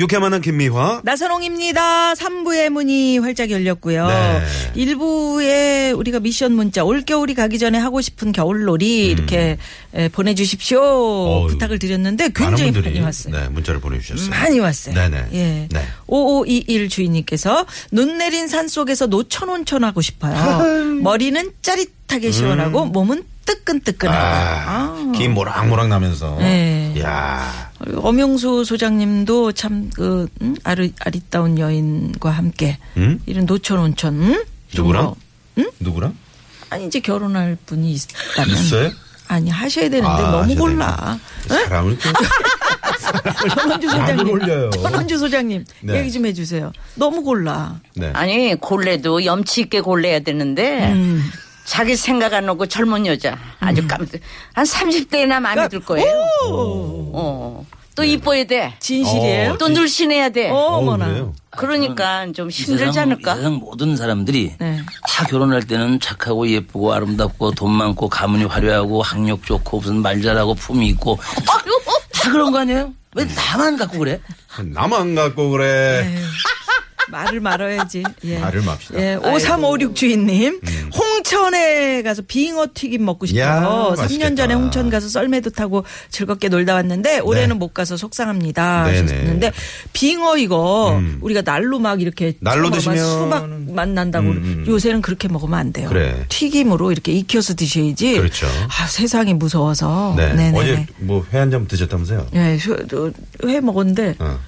유쾌한 만한 김미화. 나선홍입니다. 3부의 문이 활짝 열렸고요. 네. 1부에 우리가 미션 문자 올겨울이 가기 전에 하고 싶은 겨울놀이 이렇게 에, 보내주십시오 어휴, 부탁을 드렸는데 굉장히 많이 왔어요. 네, 문자를 보내주셨어요. 많이 왔어요. 네네. 예. 네. 5521 주인님께서 눈 내린 산 속에서 노천온천 하고 싶어요. 머리는 짜릿하게 시원하고 몸은 뜨끈뜨끈하고. 음. 아, 아. 김 모락모락 나면서. 네. 야 엄영수 소장님도 참그 아리, 아리따운 여인과 함께 음? 이런 노천 온천 음? 좀 누구랑? 뭐, 음? 누구랑? 아니 이제 결혼할 분이 있다면 있어요? 아니 하셔야 되는데 아, 너무 하셔야 골라. 사람을 이렇게 전원주 소장님. 전원주 소장님 네. 얘기 좀 해주세요. 너무 골라. 네. 아니 골래도 염치 있게 골래야 되는데 음. 자기 생각 안 하고 젊은 여자 아주 깜짝 한 30대나 마음에 들 거예요. 어. 또 이뻐야 돼. 진실이에요? 어, 또 늘씬해야 돼. 어머나. 그래요? 그러니까 좀이 힘들지 세상, 않을까? 이 세상 모든 사람들이 네. 다 결혼할 때는 착하고 예쁘고 아름답고 돈 많고 가문이 화려하고 학력 좋고 무슨 말 잘하고 품이 있고 다 그런 거 아니에요? 왜 나만 갖고 그래? 나만 갖고 그래. 말을 말아야지. 예. 말을 맙시다. 예, 5356 주인님. 음. 홍천에 가서 빙어 튀김 먹고 싶어요. 야, 3년 맛있겠다. 전에 홍천 가서 썰매도 타고 즐겁게 놀다 왔는데 올해는 네. 못 가서 속상합니다. 네네. 하셨는데 빙어 이거 음. 우리가 날로 막 이렇게 날로 드시면은- 수박 맛 난다고 음, 음. 요새는 그렇게 먹으면 안 돼요. 그래. 튀김으로 이렇게 익혀서 드셔야지. 그렇죠. 아, 세상이 무서워서. 네. 네네. 어제 뭐 회 한 점 드셨다면서요? 예, 저- 저- 회 먹었는데 어.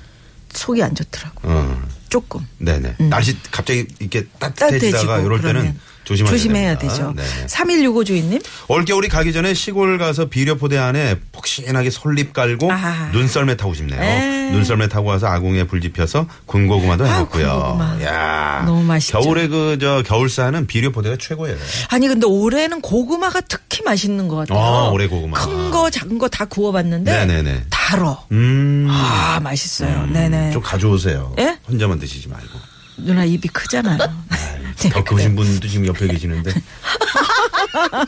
속이 안 좋더라고. 어. 조금. 네네. 날씨 갑자기 이렇게 음. 따뜻해지고 따뜻해지다가 이럴 때는 그러면 조심하셔야 조심해야 됩니다. 되죠. 네네. 3165 주인님. 올겨울이 가기 전에 시골 가서 비료포대 안에 폭신하게 솔잎 깔고 아하. 눈썰매 타고 싶네요. 에이. 눈썰매 타고 와서 아궁이에 불 지펴서 군고구마도 아, 해먹고요. 군고구마. 야 너무 맛있죠. 겨울에 그 저 겨울사는 비료포대가 최고예요. 아니 근데 올해는 고구마가 특히 맛있는 것 같아요. 아, 올해 고구마. 큰 거 작은 거 다 구워봤는데 네네네. 달어. 음. 아 맛있어요. 네네. 좀 가져오세요. 예? 혼자만 드시지 말고. 누나 입이 크잖아요. 네. 더 크신 분도 지금 옆에 계시는데.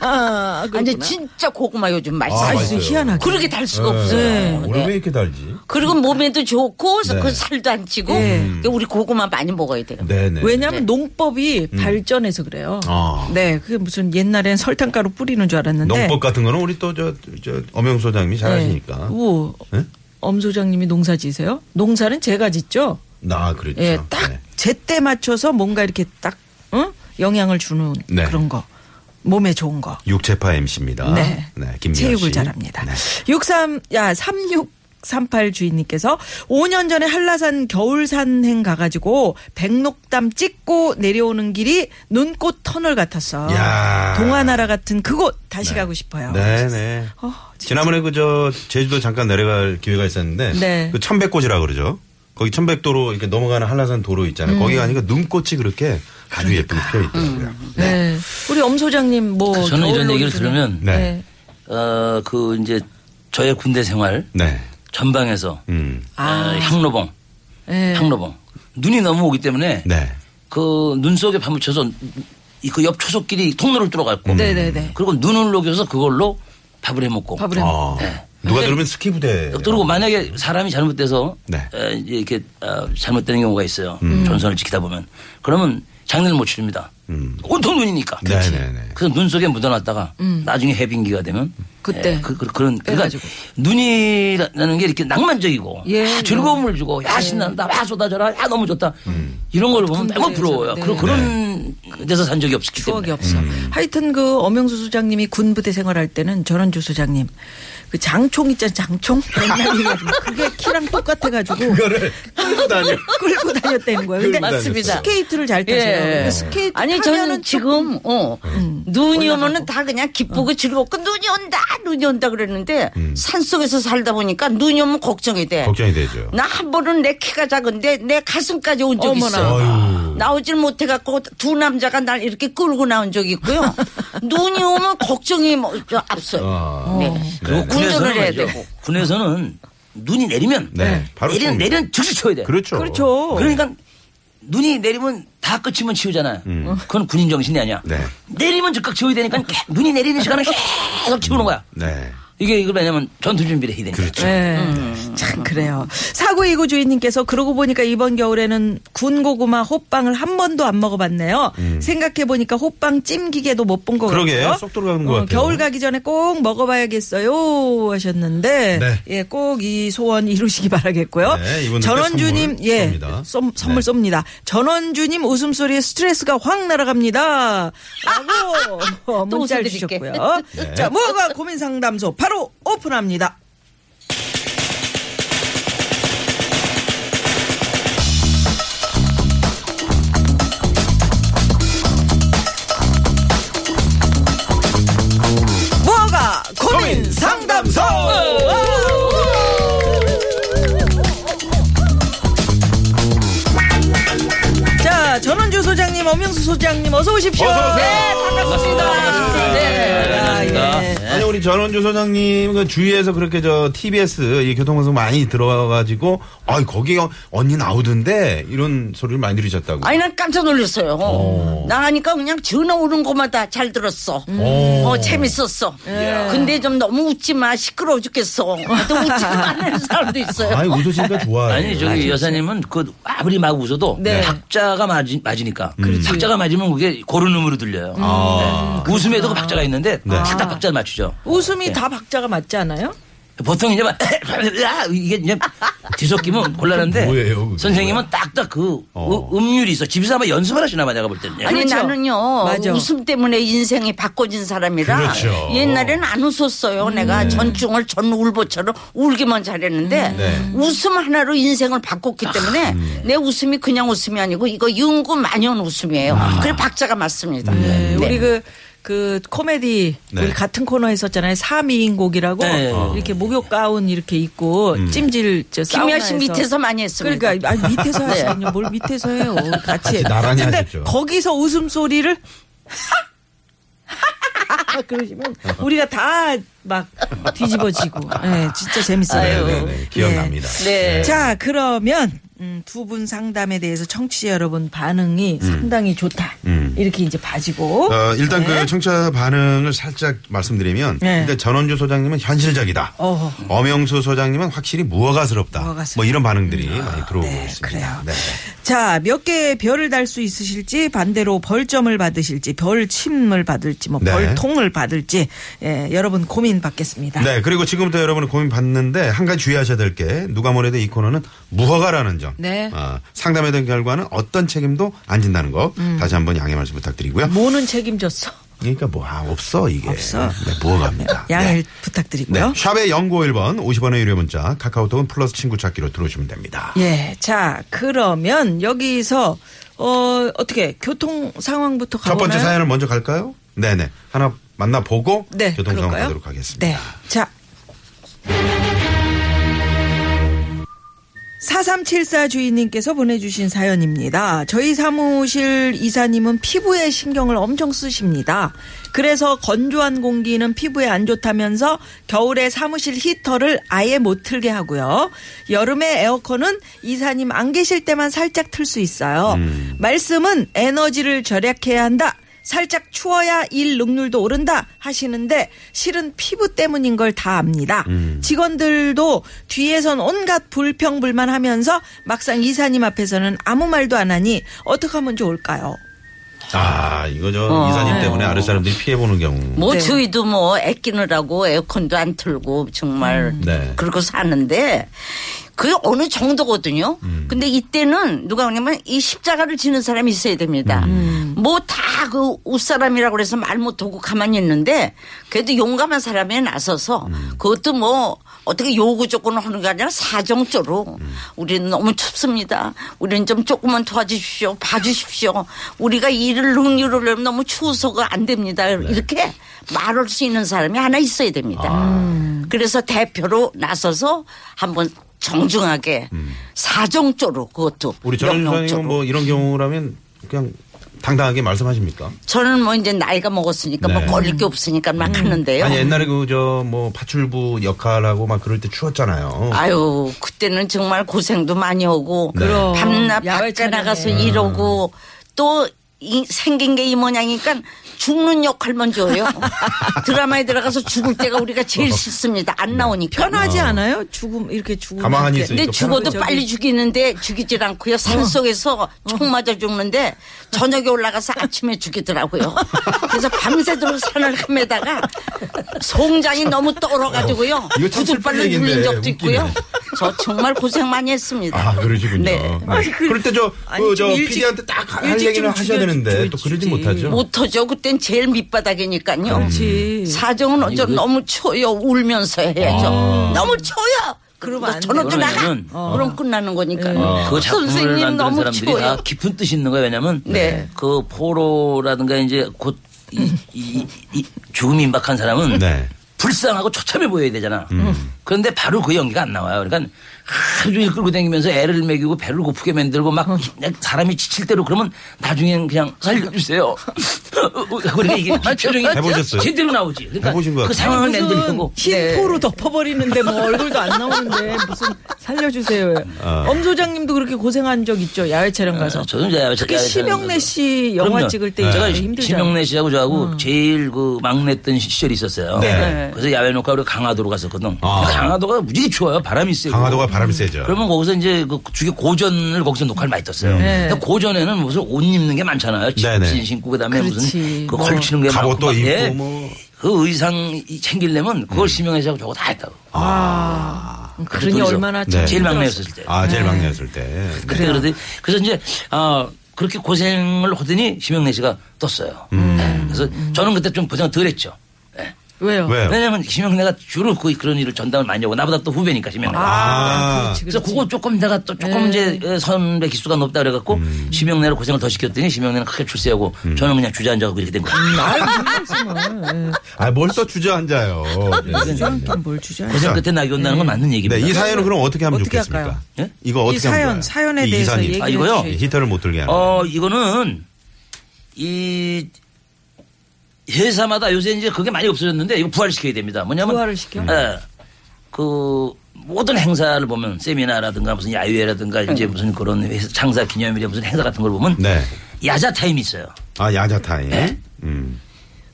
아, 아니 진짜 고구마 요즘 맛있어. 아, 요 맛있어요. 희한하게. 그렇게 달 수가 네. 없어요. 오늘 네. 왜 이렇게 달지? 그리고 몸에도 좋고 네. 그 살도 안 찌고 네. 우리 고구마 많이 먹어야 돼요. 네네. 왜냐하면 농법이 발전해서 그래요. 음. 아. 네, 그게 무슨 옛날엔 설탕가루 뿌리는 줄 알았는데. 농법 같은 거는 우리 또저 저 엄영 소장님이 잘 하시니까. 네. 우, 네? 엄 소장님이 농사 지세요? 농사는 제가 짓죠. 나 그렇죠. 예, 딱 네. 제때 맞춰서 뭔가 이렇게 딱 어? 영향을 주는 네. 그런 거. 몸에 좋은 거. 육체파 MC입니다. 네. 김미아 체육을 씨. 잘합니다. 네. 63, 야, 3638 주인님께서 5년 전에 한라산 겨울산행 가가지고 백록담 찍고 내려오는 길이 눈꽃 터널 같았어. 야. 동화나라 같은 그곳 다시 네. 가고 싶어요. 네네. 어, 진짜. 지난번에 그 저 제주도 잠깐 내려갈 기회가 있었는데 네. 그 천백꽃이라 그러죠. 거기 천백도로 이렇게 넘어가는 한라산 도로 음. 있잖아요. 거기 가니까 눈꽃이 그렇게 아주 예쁘게 피어 있더라고요. 네. 우리 엄 소장님 뭐. 저는 이런 얘기를 들으면 네. 어, 그 이제 저의 군대 생활 네. 전방에서 음. 아. 어, 향로봉, 네. 향로봉 눈이 너무 오기 때문에 네. 그눈 속에 파묻혀서 그옆 초속길이 통로를 뚫어갔고 네네네. 그리고 눈을 녹여서 그걸로 밥을 해 먹고 밥을 해 먹고. 아. 네. 누가 들으면 스키 부대. 그리고 만약에 사람이 잘못돼서 네. 이렇게 어, 잘못되는 경우가 있어요. 음. 전선을 지키다 보면 그러면 장례를 못 치릅니다. 음. 온통 눈이니까. 그렇지. 네네네. 그래서 눈 속에 묻어놨다가 나중에 해빙기가 되면 그때 예, 그, 그, 그런 그러니까 빼가지고. 눈이라는 게 이렇게 낭만적이고 예. 아, 즐거움을 주고 야 신난다 와 쏟아져라 야 너무 좋다 음. 이런 걸 보면 매우 부러워요. 네. 그런 그런 데서 산 적이 없었기 추억이 때문에. 없어. 하여튼 그 엄영수 소장님이 군부대 생활할 때는 전원주 소장님 그 장총 있잖아 장총 그게 키랑 똑같아가지고 그거를 끌고 다녀. 끌고 다녔다는 거예요. 근데 다녔어요. 스케이트를 잘 타세요. 예. 근데 스케이트 아니 저는 지금 어 눈이 오면은 다 그냥 기쁘고 즐겁고 눈이 온다 눈이 온다 그랬는데 산 속에서 살다 보니까 눈이 오면 걱정이 돼. 걱정이 되죠. 나 한 번은 내 키가 작은데 내 가슴까지 온 적. 있어. 아유. 나오질 못해갖고 두 남자가 날 이렇게 끌고 나온 적이 있고요. 눈이 오면 걱정이 뭐저 앞서요. 아. 네. 그리고 운전을 군에서는 해야 말이죠. 되고. 군에서는 눈이 내리면 네, 바로 내리는 칩니다. 내리는 즉시 쳐야 돼. 그렇죠. 그렇죠. 그러니까 눈이 내리면 다 끝이면 치우잖아요. 그건 군인 정신이 아니야. 네. 내리면 즉각 치워야 되니까 계- 눈이 내리는 시간은 계속 치우는 거야. 네. 이게 이거 왜냐면 전투 준비를 해야 되니까. 그렇죠. 네. 참 그래요. 사구이구 주인님께서 그러고 보니까 이번 겨울에는 군고구마 호빵을 한 번도 안 먹어봤네요. 생각해 보니까 호빵 찜기계도 못본것 그러게, 같아요. 쏙 들어가는 것 같아요. 겨울 가기 전에 꼭 먹어봐야겠어요 하셨는데 네. 예, 꼭 이 소원 이루시기 바라겠고요. 네, 전원주님 선물 예 쏩니다. 쏨- 선물 네. 쏩니다. 전원주님 웃음소리에 스트레스가 확 날아갑니다. 라고 문자를. 주셨고요. 네. 자, 뭐가 고민 상담소 바로 오픈합니다. 뭐가 고민 상담소! 자, 전원주 소장님, 엄영수 소장님, 어서 오십시오. 어서 오세요. 네, 반갑습니다. 네. 아, 반갑습니다. 예. 아니 우리 전원주 소장님 그 주위에서 그렇게 저 TBS 이 교통방송 많이 들어와가지고 아 거기 언니 나오던데 이런 소리를 많이 들으셨다고. 아니 난 깜짝 놀랐어요. 나가니까 그냥 전화 오는 것마다 잘 들었어. 어 재밌었어. 근데 좀 너무 웃지 마 시끄러워 죽겠어. 또 웃지 말라는 사람도 있어요. 아니 웃으시니까 좋아요. 아니 저기 여사님은 그 아무리 막 웃어도 네. 박자가 맞이, 맞으니까 박자가 맞으면 그게 고른 음으로 들려요. 아. 네. 웃음에도 그 박자가 있는데 네. 딱딱 박자를 맞추죠. 웃음이 다 박자가 맞지 않아요? 보통 이제 막 이게 이제 뒤섞이면 곤란한데 뭐예요, 그게? 선생님은 딱딱 그 어. 음- 음률이 있어. 집에서 아마 연습을 하시나 봐 내가 볼 때는. 아니 그렇죠. 나는요 맞아. 웃음 때문에 인생이 바꿔진 사람이라 그렇죠. 옛날에는 안 웃었어요. 내가 전중을 전울보처럼 울기만 잘했는데 네. 웃음 하나로 인생을 바꿨기 때문에 내 웃음이 그냥 웃음이 아니고 이거 윤구 만연 웃음이에요. 그래 박자가 맞습니다. 네, 네. 우리 그, 그 코미디 네. 우리 같은 코너 했었잖아요. 3인곡이라고 네. 이렇게 목욕 가운 이렇게 입고 찜질 저 김미아 씨. 밑에서 많이 했습니다. 그러니까 아니 밑에서 네. 하시면요. 뭘 밑에서 해요. 같이. 같이 나란히 근데 하셨죠. 거기서 웃음소리를 그러시면 우리가 다 막 뒤집어지고. 네, 진짜 재밌어요. 네, 네, 네. 기억납니다. 네. 자, 그러면 음, 두 분 상담에 대해서 청취자 여러분 반응이 상당히 좋다. 음. 이렇게 이제 봐지고. 어, 일단 네. 그 청취자 반응을 살짝 말씀드리면 네. 일단 전원주 소장님은 현실적이다. 어허. 엄영수 소장님은 확실히 무허가스럽다. 무허가스럽다. 뭐 이런 반응들이 많이 들어오고 네, 있습니다. 그래요. 네. 자, 몇 개의 별을 달 수 있으실지 반대로 벌점을 받으실지 별침을 받을지 뭐 네. 벌통을 받을지 예, 여러분 고민 받겠습니다. 네, 그리고 지금부터 여러분은 고민 받는데 한 가지 주의하셔야 될 게 누가 뭐래도 이 코너는 무허가라는 점. 네. 어, 상담해둔 결과는 어떤 책임도 안 진다는 거 음. 다시 한번 양해 말씀 부탁드리고요. 뭐는 책임졌어. 그러니까 뭐 아, 없어 이게. 없어. 네, 무허가입니다. 양해 네. 부탁드리고요. 네. 샵의 연고 1번 50원의 유료 문자 카카오톡은 플러스 친구 찾기로 들어오시면 됩니다. 예, 자 그러면 여기서 어 어떻게 교통 상황부터 첫 가보나요? 번째 사연을 먼저 갈까요? 네네. 하나 만나보고 네, 교통 상황? 가도록 하겠습니다. 네. 자. 4374 주인님께서 보내주신 사연입니다. 저희 사무실 이사님은 피부에 신경을 엄청 쓰십니다. 그래서 건조한 공기는 피부에 안 좋다면서 겨울에 사무실 히터를 아예 못 틀게 하고요. 여름에 에어컨은 이사님 안 계실 때만 살짝 틀 수 있어요. 말씀은 에너지를 절약해야 한다. 살짝 추워야 일 능률도 오른다 하시는데 실은 피부 때문인 걸 다 압니다. 직원들도 뒤에선 온갖 불평불만 하면서 막상 이사님 앞에서는 아무 말도 안 하니 어떻게 하면 좋을까요? 아, 이거 저 어. 이사님 때문에 아래 사람들이 피해 보는 경우. 뭐 네. 저희도 뭐 애끼느라고 에어컨도 안 틀고 정말 네. 그러고 사는데 그게 어느 정도거든요. 음. 근데 이때는 누가 그러냐면 이 십자가를 지는 사람이 있어야 됩니다. 뭐다 그 웃사람이라고 그래서 말 못하고 가만히 있는데 그래도 용감한 사람이 나서서 그것도 뭐 어떻게 요구 조건을 하는 게 아니라 사정적으로 우리는 너무 춥습니다. 우리는 좀 조금만 도와주십시오. 봐주십시오. 우리가 일을 능률을 너무 추워서가 안 됩니다. 이렇게 말할 수 있는 사람이 하나 있어야 됩니다. 그래서 대표로 나서서 한번 정중하게 사정적으로 그것도 우리 선생님은 명령적으로. 뭐 이런 경우라면 그냥 당당하게 말씀하십니까? 저는 뭐 이제 나이가 먹었으니까 네. 뭐 걸릴 게 없으니까 막 하는데요. 아니 옛날에 그 저 뭐 파출부 역할하고 막 그럴 때 추웠잖아요. 아유 그때는 정말 고생도 많이 하고 네. 밤낮 야외 밖에. 나가서 일하고 또 이, 생긴 게 이 모양이니까 죽는 역할만 줘요. 드라마에 들어가서 죽을 때가 우리가 제일 싫습니다. 안 나오니까. 편하지 않아요? 죽음 이렇게 죽음. 가만히 있으니까 근데 죽어도 저기- 빨리 죽이는데 죽이질 않고요. 산속에서 총 맞아 죽는데 저녁에 올라가서 아침에 죽이더라고요. 그래서 밤새도록 산을 헤매다가 송장이 너무 떨어가지고요. 구두발로 눌린 적도. 있고요. 저 정말 고생 많이 했습니다. 아 그러시군요. 네. 네. 그럴 때 저그좀저 일찍- PD한테 딱 할 얘기를 좀 하셔야 죽여- 되는데 또 죽여- 그러지. 못하죠. 못하죠. 그땐 제일 밑바닥이니까요. 그렇지. 사정은 어쩜 그- 너무 추워요. 울면서 해야죠. 너무 추워요. 그러면 안때 돼요. 나가. 왜냐면- 그럼 끝나는 거니까요. 그 작품을 선생님 만드는 너무 사람들이 추워요. 다 깊은 뜻이 있는 거예요. 왜냐면 네. 그 포로라든가 이제 곧 이, 이, 이 죽음이 임박한 사람은 네. 불쌍하고 처참해 보여야 되잖아. 그런데 바로 그 연기가 안 나와요. 그러니까 하루 종일 끌고 다니면서 애를 먹이고 배를 고프게 만들고 막 사람이 지칠 대로 그러면 나중엔 그냥 살려주세요. 그러니까 이게 표정이 해보셨어요? 제대로 나오지. 그러니까 해보신 것 그 같아요. 상황을 무슨 만들려고. 흰포로 덮어버리는데 뭐 얼굴도 안 나오는데 무슨 살려주세요. 어. 엄 소장님도 그렇게 고생한 적 있죠. 야외 촬영 가서. 저는 이제 야외 특히 야외 심영래 촬영 씨 영화 그럼요. 찍을 때 제가 이제 힘들잖아요. 심영래 씨하고 저하고 제일 그 막내했던 시절이 있었어요. 네. 그래서 야외 녹화 우리 강화도로 갔었거든. 아. 강화도가 무지개 추워요. 바람이 세고. 강화도가 바람이 세죠. 그러면 거기서 이제 그 주게 고전을 거기서 녹화를 많이 떴어요. 네. 근데 고전에는 무슨 옷 입는 게 많잖아요. 네네. 집신 신고 그다음에 그렇지. 무슨 그뭐 걸치는 게 갑옷도 입고 예. 뭐. 그 의상 이 챙기려면 그걸 심영래 씨하고 저거 다 했다고. 아, 그러니 둘이서. 얼마나 네. 참 제일 막내였을 때. 아 제일 막내였을 때. 그때 그러더니 그래서 이제 아 그렇게 고생을 하더니 심영래 씨가 떴어요. 음. 네. 그래서 저는 그때 좀 고생 덜 했죠. 네. 왜요? 왜요? 왜냐면 심영래가 주로 그 그런 일을 전담을 많이 하고 나보다 또 후배니까 심영래가. 아. 그렇지, 그래서 그렇지. 그거 조금 내가 또 조금 이제 선배 기수가 높다 그래갖고 음. 심영래를 고생을 더 시켰더니 심영래는 크게 출세하고 저는 그냥 주저앉아갖고 이렇게 된 거예요. 아뭘 또 주저앉아요. 네. 뭘 주저앉아. 고생 끝에 낙이 온다는 건 맞는 네, 얘기입니다. 이 사연은 그럼 어떻게 하면 어떻게 좋겠습니까? 할까요? 예? 이거 이 어떻게 하면 사연? 사연에 이 대해서. 얘기를 아, 이거요? 히터를 못 틀게 하는. 어, 이거는 이 회사마다 요새 이제 그게 많이 없어졌는데 이거 부활시켜야 됩니다. 뭐냐면 부활을 시켜? 예. 그 모든 행사를 보면 세미나라든가 무슨 야유회라든가 이제 무슨 그런 회사 창사 기념일에 무슨 행사 같은 걸 보면 네. 야자 타임이 있어요. 아 야자 타임. 네? 음.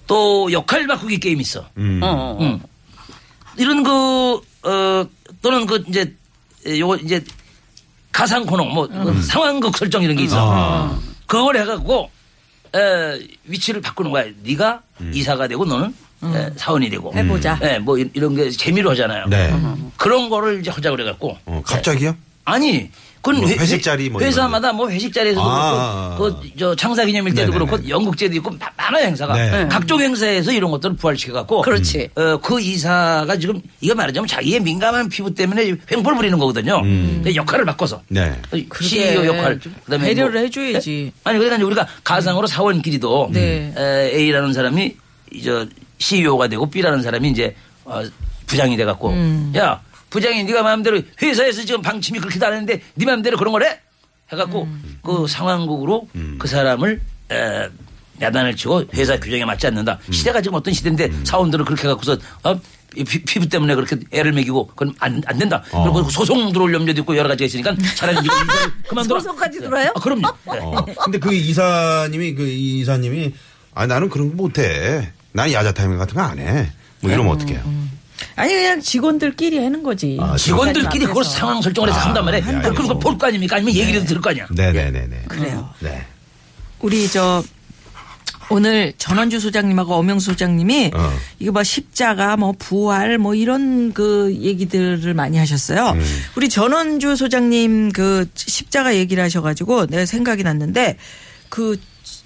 또 역할 바꾸기 게임 있어. 음. 어, 어. 음. 이런 그, 어, 또는 그 이제, 요거 이제 가상 코너, 뭐, 그 상황극 설정 이런 게 있어. 아. 그걸 해갖고, 에, 위치를 바꾸는 거야. 네가 이사가 되고 너는 에, 사원이 되고. 해보자. 예, 뭐 이- 이런 게 재미로 하잖아요. 네. 그런 거를 이제 하자 그래갖고. 어, 갑자기요? 아니, 그건 뭐 회- 회식 자리 뭐 회사마다 뭐 회식 자리에서도 아. 그렇고, 그, 저, 창사 기념일 때도 네네네. 그렇고, 연극제도 있고, 마- 많아요, 행사가. 네. 각종 행사에서 이런 것들을 부활시켜 갖고. 그렇지. 어, 그 이사가 지금, 이거 말하자면 자기의 민감한 피부 때문에 횡포를 부리는 거거든요. 근데 역할을 바꿔서. 네. CEO 역할. 그다음에 배려를 뭐- 해줘야지. 아니, 그러니까 이제 우리가 가상으로 사원끼리도. 네. 에, A라는 사람이, 저, CEO가 되고 B라는 사람이 이제, 어, 부장이 돼 갖고. 음. 야, 부장이 네가 마음대로 회사에서 지금 방침이 그렇게도 안 했는데 네 마음대로 그런 거래? 해갖고 음. 그 상황극으로 그 사람을 에, 야단을 치고 회사 규정에 맞지 않는다. 음. 시대가 지금 어떤 시대인데 사원들을 그렇게 해갖고서 어? 이 피, 피부 때문에 그렇게 애를 먹이고 그건 안, 안 된다. 어. 그리고 소송 들어올 염려도 있고 여러 가지가 있으니까 차라리 네가 일을 그만둬라. 소송까지 들어요? 아, 그럼요. 네. 어. 근데 그 이사님이 그 이사님이 아 나는 그런 거 못해. 난 야자 타임 같은 거 안 해. 뭐 이러면 어떡해요? 아니 그냥 직원들끼리 하는 거지. 아, 직원들끼리 그걸. 상황 설정을 해서 아, 한단 말이에요. 한다. 그걸 볼 거 아닙니까? 아니면 얘기를 들을 거 아니야. 네네네네. 그래요. 네. 우리 저 오늘 전원주 소장님하고 엄영수 소장님이 어. 이거 뭐 십자가 뭐 부활 뭐 이런 그 얘기들을 많이 하셨어요. 음. 우리 전원주 소장님 그 십자가 얘기를 하셔가지고 내가 생각이 났는데 그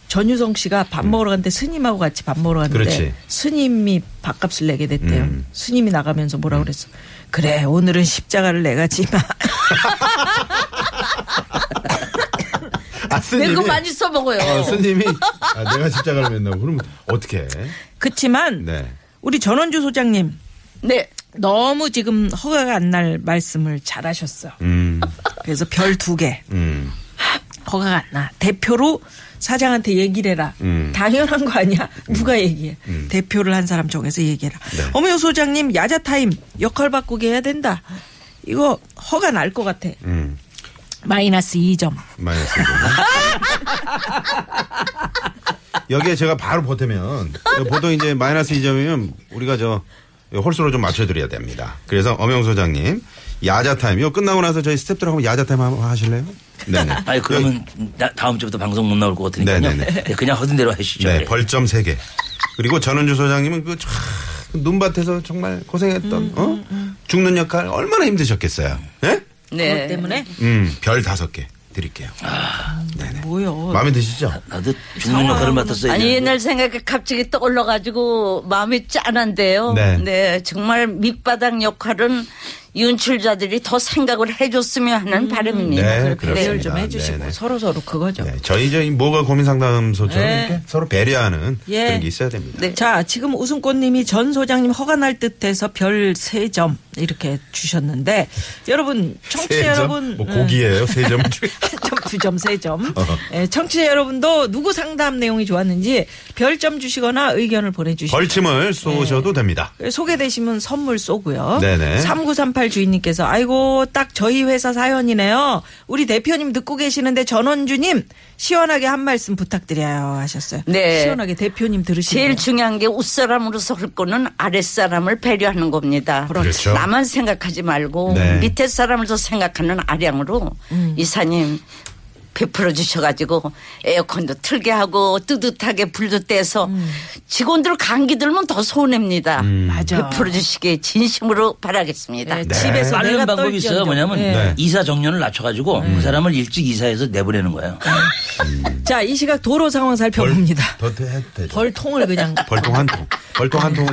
전유성 씨가 밥 먹으러 갔는데 스님하고 같이 밥 먹으러 갔는데 그렇지. 스님이 밥값을 내게 됐대요. 음. 스님이 나가면서 뭐라 그랬어? 그래 오늘은 십자가를 내가 지마. 아, 스님이. 내거 많이 써먹어요. 어, 스님이 아, 내가 십자가를 맨다고 그러면 어떻게? 그렇지만 네. 우리 전원주 소장님 네. 너무 지금 허가가 안 날 말씀을 잘하셨어. 음, 그래서 별 두 개. 음. 허가가 안 나. 대표로 사장한테 얘기를 해라. 음. 당연한 거 아니야? 누가 얘기해? 대표를 한 사람 정해서 얘기해라. 네. 어머요 소장님 야자 타임 역할 바꾸게 해야 된다. 이거 허가 날 것 같아. 음. 마이너스 2점. 마이너스. 여기에 제가 바로 보태면 보통 이제 마이너스 2점이면 우리가 저 홀수로 좀 맞춰드려야 됩니다. 그래서 엄영수 소장님 야자 타임 이거 끝나고 나서 저희 스탭들하고 야자 타임 한번 하실래요? 네네. 아니 그러면 나- 다음 주부터 방송 못 나올 것 같으니까요. 네네네. 네, 그냥 하던 대로 하시죠. 네, 네. 벌점 3개. 그리고 전원주 소장님은 그 촤, 눈밭에서 정말 고생했던 어? 죽는 역할 얼마나 힘드셨겠어요. 예? 네. 그것 때문에 음, 별 5개 드릴게요. 뭐요? 마음에 드시죠? 나도 죽는 역할을 맡았어요. 아니 옛날 생각이 갑자기 떠올라가지고 마음이 짠한데요. 네. 정말 밑바닥 역할은 연출자들이 더 생각을 해줬으면 하는 바람입니다. 네, 그렇게 배열 좀 그렇습니다. 해주시고 네네. 서로 서로 그거죠. 네, 저희 저희 뭐가 고민 상담소처럼 네. 이렇게 서로 배려하는 예. 그런 게 있어야 됩니다. 네. 자, 지금 웃음꽃님이 전 소장님 허가 날 듯해서 별 3점 이렇게 주셨는데 여러분 청취자 세 점? 여러분 뭐 음. 고기예요? 세점 점, 두 점, 세 점. 어. 예, 청취자 여러분도 누구 상담 내용이 좋았는지 별점 주시거나 의견을 보내주시고 벌침을 쏘셔도 됩니다. 소개되시면 선물 쏘고요. 네네. 3938 주인님께서 아이고 딱 저희 회사 사연이네요. 우리 대표님 듣고 계시는데 전원주님 시원하게 한 말씀 부탁드려요 하셨어요. 네. 시원하게 대표님 들으시고 제일 중요한 게 윗사람으로서 할 거는 아랫사람을 배려하는 겁니다. 그렇죠. 나만 생각하지 말고 네. 밑에 사람을 더 생각하는 아량으로 음. 이사님 베풀어 주셔가지고 에어컨도 틀게 하고 뜨뜻하게 불도 떼서 음. 직원들 감기 들면 더 손해입니다. 맞아. 베풀어 주시길 진심으로 바라겠습니다. 네, 네. 집에서 빠른 내가 방법이 있어요. 뭐냐면 네. 네. 이사 정년을 낮춰가지고 그 사람을 일찍 이사해서 내보내는 거예요. 자, 이 시각 도로 상황 살펴봅니다. 더 해도 되죠. 벌통을 그냥 벌통 한 통. 벌통 한 통.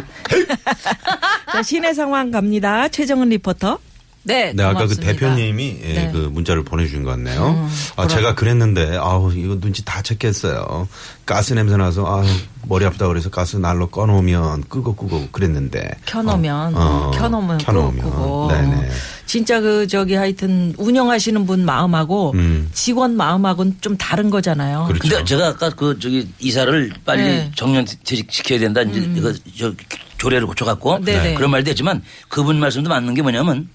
자, 시내 상황 갑니다. 최정은 리포터. 네, 네, 아까 그. 대표님이 예, 네. 그 문자를 보내주신 것 같네요. 아, 제가 그랬는데, 아우, 이거 눈치 다 챘겠어요. 가스 냄새 나서, 아우, 머리 아프다 그래서 가스 난로 꺼놓으면 끄고 끄고 그랬는데. 켜놓으면 어, 어, 켜놓으면 켜놓으면. 끄고 네네. 진짜 그 저기 하여튼 운영하시는 분 마음하고 음. 직원 마음하고는 좀 다른 거잖아요. 그렇죠. 근데 제가 아까 그 저기 이사를 빨리 네. 정년 퇴직시켜야 된다 이제 이거 저 조례를 고쳐갖고 네네. 그런 말도 했지만 그분 말씀도 맞는 게 뭐냐면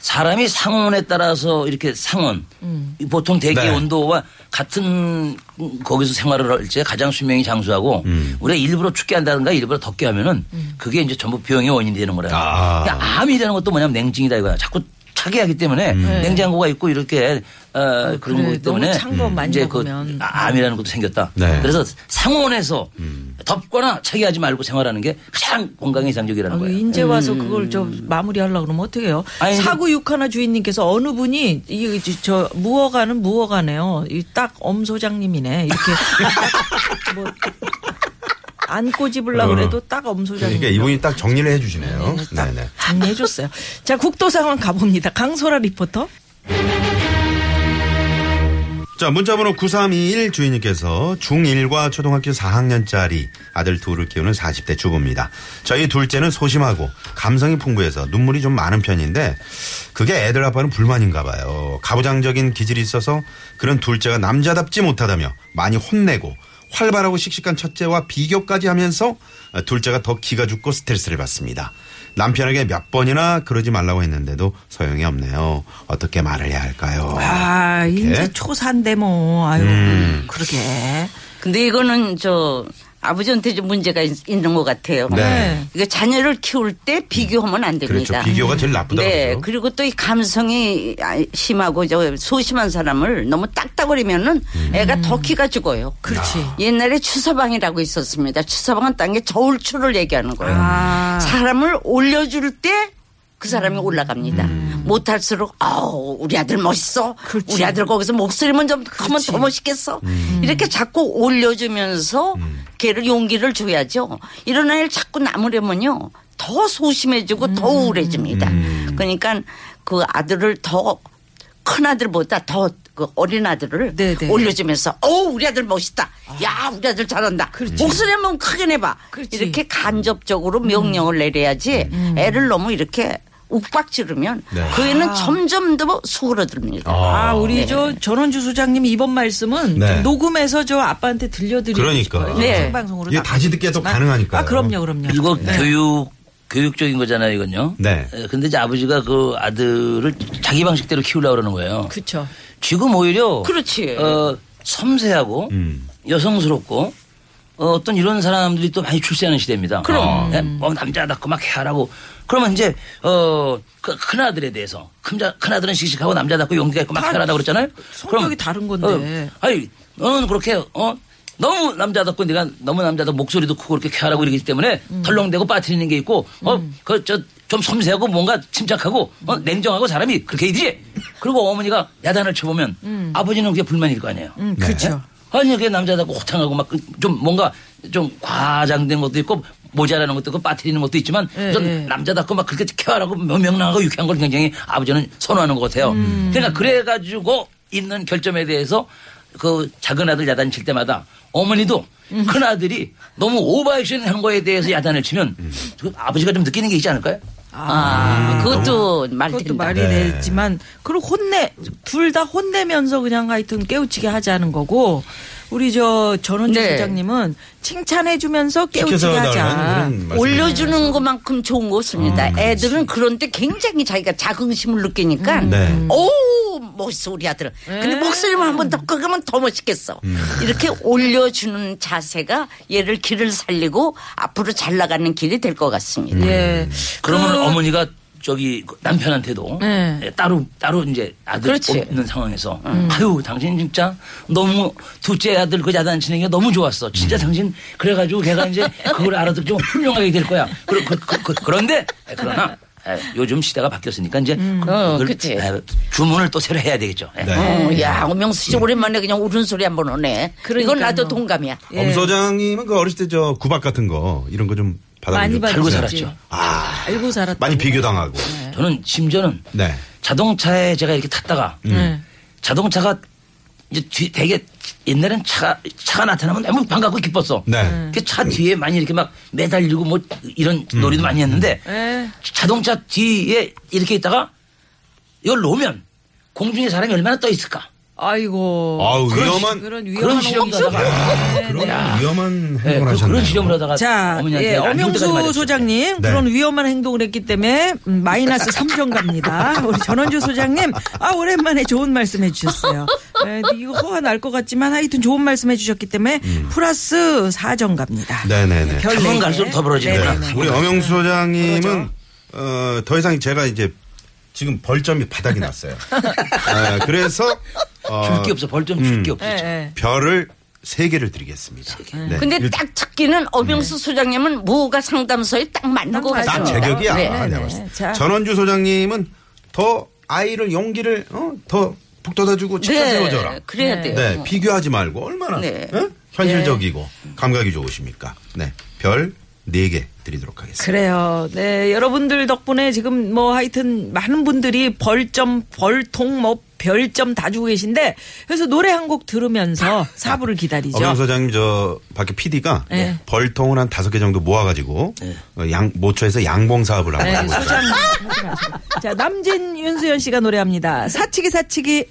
사람이 상온에 따라서 이렇게 상온 음. 보통 대기 네. 온도와 같은 거기서 생활을 할 때 가장 수명이 장수하고 음. 우리가 일부러 춥게 한다든가 일부러 덥게 하면은 음. 그게 이제 전부 병의 원인이 되는 거래요. 아. 그러니까 암이 되는 것도 뭐냐면 냉증이다 이거야. 자꾸 차게 하기 때문에 냉장고가 있고 이렇게 어, 그런 그래, 거기 때문에 너무 찬거 많이 이제 그. 암이라는 것도 생겼다. 네. 그래서 상온에서 덥거나 차게 하지 말고 생활하는 게 가장 건강에 이상적이라는 아유, 거예요. 인제 와서 그걸 저 마무리하려고 그러면 어떻게 해요? 사구 육하나 주인님께서 어느 분이 이 저 무허가는 무허가네요. 이 딱 엄 소장님이네. 이렇게 뭐 안 꼬집으려고 어. 그래도 딱 엄 소장님. 그러니까 이분이 딱 정리를 해주시네요. 네, 딱 네네. 정리해줬어요. 자, 국도 상황 가봅니다. 강소라 리포터. 자, 문자번호 9321 주인님께서 중1과 초등학교 4학년짜리 아들 둘을 키우는 40대 주부입니다. 저희 둘째는 소심하고 감성이 풍부해서 눈물이 좀 많은 편인데 그게 애들 아빠는 불만인가 봐요. 가부장적인 기질이 있어서 그런 둘째가 남자답지 못하다며 많이 혼내고 활발하고 씩씩한 첫째와 비교까지 하면서 둘째가 더 기가 죽고 스트레스를 받습니다. 남편에게 몇 번이나 그러지 말라고 했는데도 소용이 없네요. 어떻게 말을 해야 할까요? 아, 이렇게. 이제 초산데 뭐. 아유, 음. 그러게. 근데 이거는 저 아버지한테 좀 문제가 있, 는것 같아요. 네. 이게 자녀를 키울 때 비교하면 안 됩니다. 그렇죠. 비교가 제일 나쁘다고 네. 그러죠. 그리고 또 이 감성이 아, 심하고 저 소심한 사람을 너무 딱딱거리면은 음. 애가 더 키가 죽어요. 그렇지. 옛날에 추서방이라고 있었습니다. 추서방은 딴 게 저울추를 얘기하는 거예요. 아. 사람을 올려줄 때 그 사람이 올라갑니다. 음. 못할수록 아우 우리 아들 멋있어. 우리 아들 거기서 목소리만 좀 하면 더 멋있겠어. 이렇게 자꾸 올려주면서 걔를 용기를 줘야죠. 이런 아이를 자꾸 남으려면요 더 소심해지고 더 우울해집니다. 그러니까 그 아들을 더 큰 아들보다 더 그 어린 아들을 네네. 올려주면서 어 우리 아들 멋있다. 야 우리 아들 잘한다. 목소리 한번 크게 내봐. 그렇지. 이렇게 간접적으로 명령을 내려야지 애를 너무 이렇게 욱박 지르면 네. 그 애는 점점 더 수그러듭니다. 아, 우리 네. 저 전원주 소장님 이번 말씀은 네. 좀 녹음해서 저 아빠한테 들려드리고 그러니까. 네. 생방송으로. 이게 나- 다시 듣기도 가능하니까요. 아, 그럼요, 그럼요. 이거 교육 교육적인 거잖아요, 이건요. 네. 에, 근데 이제 아버지가 그 아들을 자기 방식대로 키우려고 그러는 거예요. 그쵸. 지금 오히려 그렇지. 어, 섬세하고 음. 여성스럽고 어, 어떤 이런 사람들이 또 많이 출세하는 시대입니다. 그럼. 예, 뭐 남자답고 막 해하라고 그러면 이제 어, 그 큰아들에 대해서 큰자, 큰아들은 씩씩하고 남자답고 용기가 있고 막다 해하라고 그랬잖아요. 성격이 다른 건데. 어, 아니 너는 그렇게 어 너무 남자답고 내가 너무 남자답고 목소리도 크고 그렇게 쾌하라고 이러기 때문에 음. 덜렁대고 빠뜨리는 게 있고 어그 저 좀 섬세하고 뭔가 침착하고 어, 냉정하고 사람이 그렇게 이지 그리고 어머니가 야단을 쳐보면 아버지는 그게 불만일 거 아니에요. 음, 그렇죠. 아니 그게 남자답고 호탕하고 막 좀 뭔가 좀 과장된 것도 있고 모자라는 것도 있고 빠뜨리는 것도 있지만 예, 좀 예. 남자답고 막 그렇게 쾌활하고 명랑하고 유쾌한 걸 굉장히 아버지는 선호하는 것 같아요. 음. 그러니까 그래가지고 있는 결점에 대해서 그 작은 아들 야단 칠 때마다 어머니도 음. 큰 아들이 너무 오버액션 한 거에 대해서 야단을 치면 그 아버지가 좀 느끼는 게 있지 않을까요? 아, 그것도 말 그것도 된다. 말이 네. 되지만 그리고 혼내 둘 다 혼내면서 그냥 하여튼 깨우치게 하자는 거고 우리 저 전원주 네. 소장님은 칭찬해주면서 깨우치게 하자. 말씀. 올려주는 것만큼 좋은 거 없습니다. 음, 애들은 그런데 굉장히 자기가 자긍심을 느끼니까 네. 오 멋있어 우리 아들은. 네. 근데 목소리만 한 번 더 끄면 더 멋있겠어. 음. 이렇게 올려주는 자세가 얘를 길을 살리고 앞으로 잘 나가는 길이 될 것 같습니다. 예. 그러면 그- 어머니가 저기 그 남편한테도 네. 예, 따로 따로 이제 아들 그렇지. 없는 상황에서 아유 당신 진짜 너무 둘째 아들 그 야단 치는 게 너무 좋았어 진짜 당신 그래가지고 걔가 이제 그걸 알아듣고 훌륭하게 될 거야 그, 그, 그, 그, 런데 그러나 예, 요즘 시대가 바뀌었으니까 이제 어, 그걸, 그치. 예, 주문을 또 새로 해야 되겠죠 예. 네. 어, 야, 오명수 씨 오랜만에 그냥 울은 소리 한번 오네. 이건 그러니까요. 나도 동감이야. 예. 엄 소장님은 그 어렸을 때 저 구박 같은 거 이런 거좀 많이? 살고 받으셨지. 살았죠. 아, 알고 살았다. 많이 비교당하고. 저는 심지어는 네. 자동차에 제가 이렇게 탔다가 네. 자동차가 이제 뒤 되게 옛날엔 차가 차가 나타나면 너무 반갑고 기뻤어. 네. 그차 뒤에 많이 이렇게 막 매달리고 뭐 이런 놀이도 많이 했는데 예. 자동차 뒤에 이렇게 있다가 이걸 놓으면 공중에 사람이 얼마나 떠 있을까? 아이고. 아우, 그런 위험한- 시- 그런 그런 위험한 실험도 엄청- 하다가 그런 위험한 네, 행동을 그, 하셨네요. 그런 실험을 하다가 자, 어머니한테 예, 엄영수. 소장님 네. 그런 위험한 행동을 했기 때문에 음, 마이너스 3점 갑니다. 우리 전원주 소장님, 아 오랜만에 좋은 말씀 해주셨어요. 예, 이거 허가 날 것 같지만 하여튼 좋은 말씀 해주셨기 때문에 플러스 4점 갑니다. 음. 네네네. 별 한번 네 개. 갈수록 더. 네네네. 우리 엄영수 소장님은 어, 더 이상 제가 이제 지금 벌점이 바닥이 났어요. 아, 그래서 어, 줄게 없어 벌점 줄 게 없어. 예, 예. 별을 세 개를 드리겠습니다. 네. 근데 일- 딱 특기는 어명수 소장님은 뭐가 상담소에 딱 맞는 것딱딱 같습니다. 제격이야. 네. 아, 네, 내가 네. 봤을 때. 자. 전원주 소장님은 더 아이를 용기를 어? 더 북돋아주고 치켜 네, 세워줘라. 그래야 돼요. 네, 비교하지 말고 얼마나 네. 어? 현실적이고 감각이 좋으십니까? 네, 별 네개 드리도록 하겠습니다. 그래요. 네, 여러분들 덕분에 지금 뭐 하여튼 많은 분들이 벌점, 벌통, 뭐 별점 다 주고 계신데 그래서 노래 한 곡 들으면서 사부를 기다리죠. 엄영 소장님 저 밖에 PD가 네. 벌통을 한 다섯 개 정도 모아가지고 어, 양 모처에서 양봉 사업을 하고 네, 있어요. 하지 마시고. 자, 남진 윤수연 씨가 노래합니다. 사치기 사치기